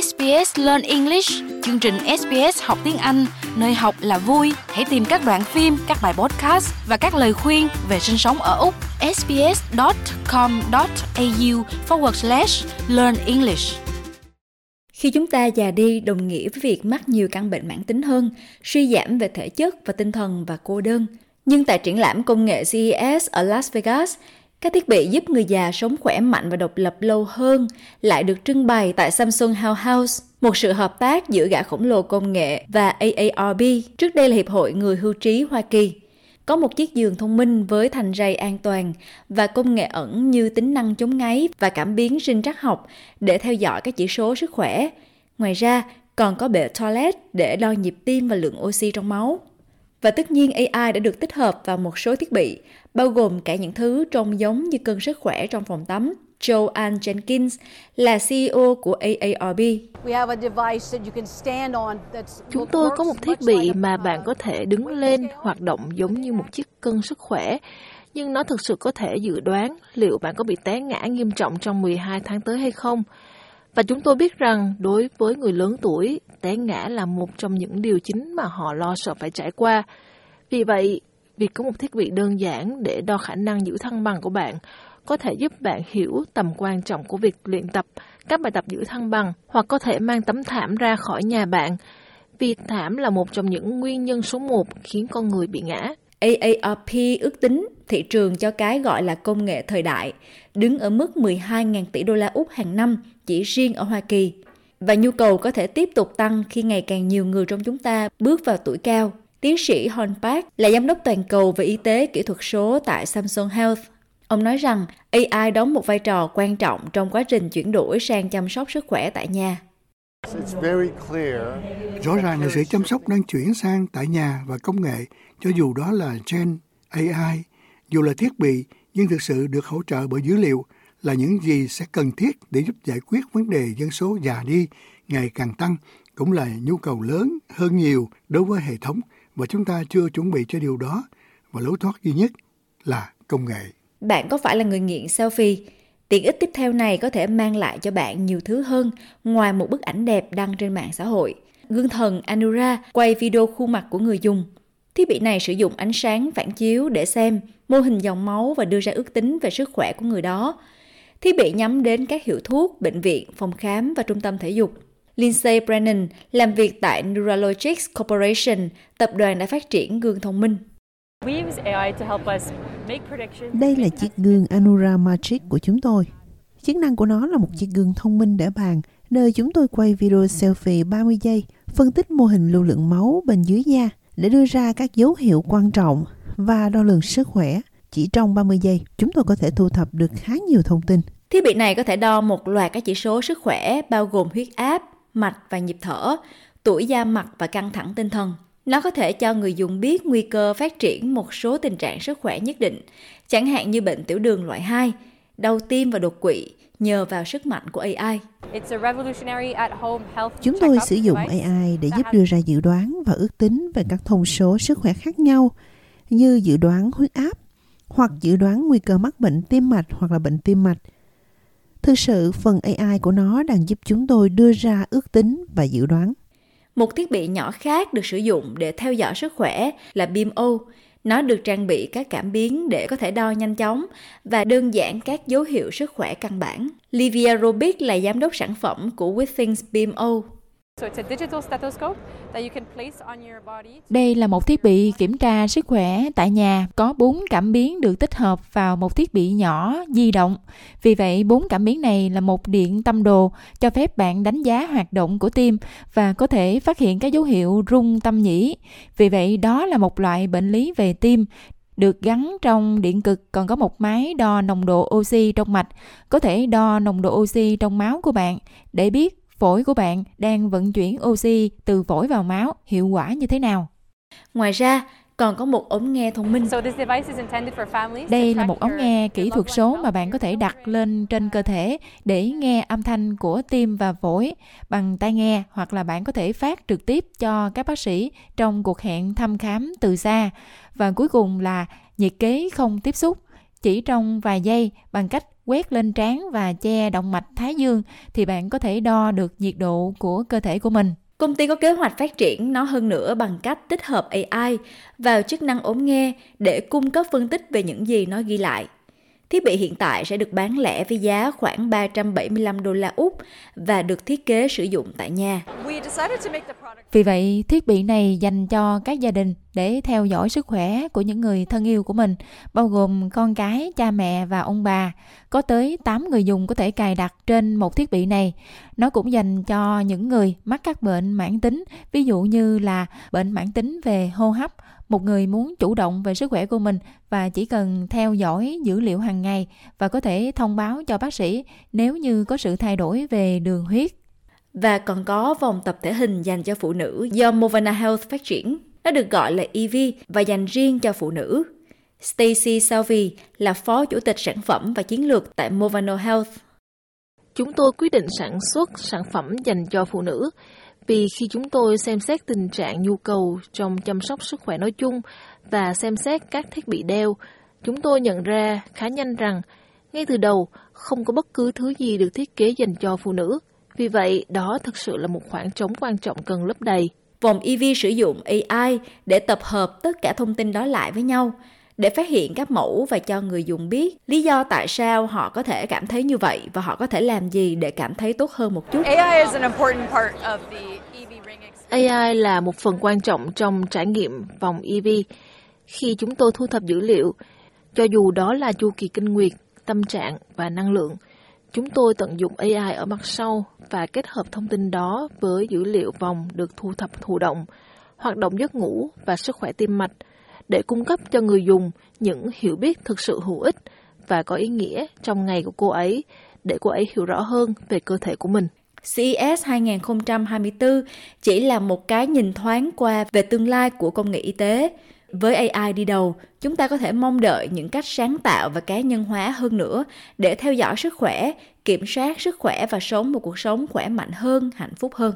SBS Learn English, chương trình SBS học tiếng Anh, nơi học là vui. Hãy tìm các đoạn phim, các bài podcast và các lời khuyên về sinh sống ở Úc. sbs.com.au forward slash learn English. Khi chúng ta già đi đồng nghĩa với việc mắc nhiều căn bệnh mãn tính hơn, suy giảm về thể chất và tinh thần và cô đơn. Nhưng tại triển lãm công nghệ CES ở Las Vegas, các thiết bị giúp người già sống khỏe mạnh và độc lập lâu hơn lại được trưng bày tại Samsung Health House, một sự hợp tác giữa gã khổng lồ công nghệ và AARP, trước đây là Hiệp hội Người hưu trí Hoa Kỳ. Có một chiếc giường thông minh với thành ray an toàn và công nghệ ẩn như tính năng chống ngáy và cảm biến sinh trắc học để theo dõi các chỉ số sức khỏe. Ngoài ra, còn có bệ toilet để đo nhịp tim và lượng oxy trong máu. Và tất nhiên AI đã được tích hợp vào một số thiết bị, bao gồm cả những thứ trông giống như cân sức khỏe trong phòng tắm. Joanne Jenkins là CEO của AARP. Chúng tôi có một thiết bị mà bạn có thể đứng lên hoạt động giống như một chiếc cân sức khỏe, nhưng nó thực sự có thể dự đoán liệu bạn có bị té ngã nghiêm trọng trong 12 tháng tới hay không. Và chúng tôi biết rằng đối với người lớn tuổi, té ngã là một trong những điều chính mà họ lo sợ phải trải qua. Vì vậy, việc có một thiết bị đơn giản để đo khả năng giữ thăng bằng của bạn có thể giúp bạn hiểu tầm quan trọng của việc luyện tập các bài tập giữ thăng bằng hoặc có thể mang tấm thảm ra khỏi nhà bạn vì thảm là một trong những nguyên nhân số một khiến con người bị ngã. AARP ước tính thị trường cho cái gọi là công nghệ thời đại đứng ở mức 12.000 tỷ đô la Úc hàng năm chỉ riêng ở Hoa Kỳ. Và nhu cầu có thể tiếp tục tăng khi ngày càng nhiều người trong chúng ta bước vào tuổi cao. Tiến sĩ Hon Park là giám đốc toàn cầu về y tế kỹ thuật số tại Samsung Health. Ông nói rằng AI đóng một vai trò quan trọng trong quá trình chuyển đổi sang chăm sóc sức khỏe tại nhà. Rõ ràng là sự chăm sóc đang chuyển sang tại nhà và công nghệ, cho dù đó là Gen, AI, dù là thiết bị, nhưng thực sự được hỗ trợ bởi dữ liệu là những gì sẽ cần thiết để giúp giải quyết vấn đề dân số già đi ngày càng tăng, cũng là nhu cầu lớn hơn nhiều đối với hệ thống và chúng ta chưa chuẩn bị cho điều đó và lối thoát duy nhất là công nghệ. Bạn có phải là người nghiện selfie? Tiện ích tiếp theo này có thể mang lại cho bạn nhiều thứ hơn ngoài một bức ảnh đẹp đăng trên mạng xã hội. Gương thần Anura quay video khuôn mặt của người dùng. Thiết bị này sử dụng ánh sáng phản chiếu để xem mô hình dòng máu và đưa ra ước tính về sức khỏe của người đó. Thiết bị nhắm đến các hiệu thuốc, bệnh viện, phòng khám và trung tâm thể dục. Lindsay Brennan làm việc tại Neuralogics Corporation, tập đoàn đã phát triển gương thông minh. Đây là chiếc gương Anura Magic của chúng tôi. Chức năng của nó là một chiếc gương thông minh để bàn, nơi chúng tôi quay video selfie 30 giây, phân tích mô hình lưu lượng máu bên dưới da để đưa ra các dấu hiệu quan trọng và đo lường sức khỏe. Chỉ trong 30 giây, chúng tôi có thể thu thập được khá nhiều thông tin. Thiết bị này có thể đo một loạt các chỉ số sức khỏe bao gồm huyết áp, mạch và nhịp thở, tuổi da mặt và căng thẳng tinh thần. Nó có thể cho người dùng biết nguy cơ phát triển một số tình trạng sức khỏe nhất định, chẳng hạn như bệnh tiểu đường loại 2, đau tim và đột quỵ nhờ vào sức mạnh của AI. Chúng tôi sử dụng AI để giúp đưa ra dự đoán và ước tính về các thông số sức khỏe khác nhau như dự đoán huyết áp hoặc dự đoán nguy cơ mắc bệnh tim mạch hoặc là bệnh tim mạch. Thực sự, phần AI của nó đang giúp chúng tôi đưa ra ước tính và dự đoán. Một thiết bị nhỏ khác được sử dụng để theo dõi sức khỏe là BIMO. Nó được trang bị các cảm biến để có thể đo nhanh chóng và đơn giản các dấu hiệu sức khỏe căn bản. Livia Robic là giám đốc sản phẩm của Withings BMO, đây là một thiết bị kiểm tra sức khỏe tại nhà, có bốn cảm biến được tích hợp vào một thiết bị nhỏ di động. Vì vậy, bốn cảm biến này là một điện tâm đồ cho phép bạn đánh giá hoạt động của tim và có thể phát hiện các dấu hiệu rung tâm nhĩ. Vì vậy, đó là một loại bệnh lý về tim được gắn trong điện cực còn có một máy đo nồng độ oxy trong mạch, có thể đo nồng độ oxy trong máu của bạn để biết phổi của bạn đang vận chuyển oxy từ phổi vào máu hiệu quả như thế nào. Ngoài ra, còn có một ống nghe thông minh. Đây là một ống nghe kỹ thuật số mà bạn có thể đặt lên trên cơ thể để nghe âm thanh của tim và phổi bằng tai nghe hoặc là bạn có thể phát trực tiếp cho các bác sĩ trong cuộc hẹn thăm khám từ xa. Và cuối cùng là nhiệt kế không tiếp xúc chỉ trong vài giây bằng cách quét lên trán và che động mạch thái dương thì bạn có thể đo được nhiệt độ của cơ thể của mình. Công ty có kế hoạch phát triển nó hơn nữa bằng cách tích hợp AI vào chức năng ốm nghe để cung cấp phân tích về những gì nó ghi lại. Thiết bị hiện tại sẽ được bán lẻ với giá khoảng 375 đô la Úc và được thiết kế sử dụng tại nhà. Vì vậy, thiết bị này dành cho các gia đình để theo dõi sức khỏe của những người thân yêu của mình, bao gồm con cái, cha mẹ và ông bà. Có tới 8 người dùng có thể cài đặt trên một thiết bị này. Nó cũng dành cho những người mắc các bệnh mãn tính, ví dụ như là bệnh mãn tính về hô hấp, một người muốn chủ động về sức khỏe của mình và chỉ cần theo dõi dữ liệu hàng ngày và có thể thông báo cho bác sĩ nếu như có sự thay đổi về đường huyết. Và còn có vòng tập thể hình dành cho phụ nữ do Movana Health phát triển. Nó được gọi là EV và dành riêng cho phụ nữ. Stacy Salvi là phó chủ tịch sản phẩm và chiến lược tại Movano Health. Chúng tôi quyết định sản xuất sản phẩm dành cho phụ nữ vì khi chúng tôi xem xét tình trạng nhu cầu trong chăm sóc sức khỏe nói chung và xem xét các thiết bị đeo, chúng tôi nhận ra khá nhanh rằng ngay từ đầu không có bất cứ thứ gì được thiết kế dành cho phụ nữ. Vì vậy, đó thực sự là một khoảng trống quan trọng cần lấp đầy. Vòng EV sử dụng AI để tập hợp tất cả thông tin đó lại với nhau để phát hiện các mẫu và cho người dùng biết lý do tại sao họ có thể cảm thấy như vậy và họ có thể làm gì để cảm thấy tốt hơn một chút. AI là một phần quan trọng trong trải nghiệm vòng EV. Khi chúng tôi thu thập dữ liệu, cho dù đó là chu kỳ kinh nguyệt, tâm trạng và năng lượng, chúng tôi tận dụng AI ở mặt sau và kết hợp thông tin đó với dữ liệu vòng được thu thập thụ động, hoạt động giấc ngủ và sức khỏe tim mạch – để cung cấp cho người dùng những hiểu biết thực sự hữu ích và có ý nghĩa trong ngày của cô ấy để cô ấy hiểu rõ hơn về cơ thể của mình. CES 2024 chỉ là một cái nhìn thoáng qua về tương lai của công nghệ y tế. Với AI đi đầu, chúng ta có thể mong đợi những cách sáng tạo và cá nhân hóa hơn nữa để theo dõi sức khỏe, kiểm soát sức khỏe và sống một cuộc sống khỏe mạnh hơn, hạnh phúc hơn.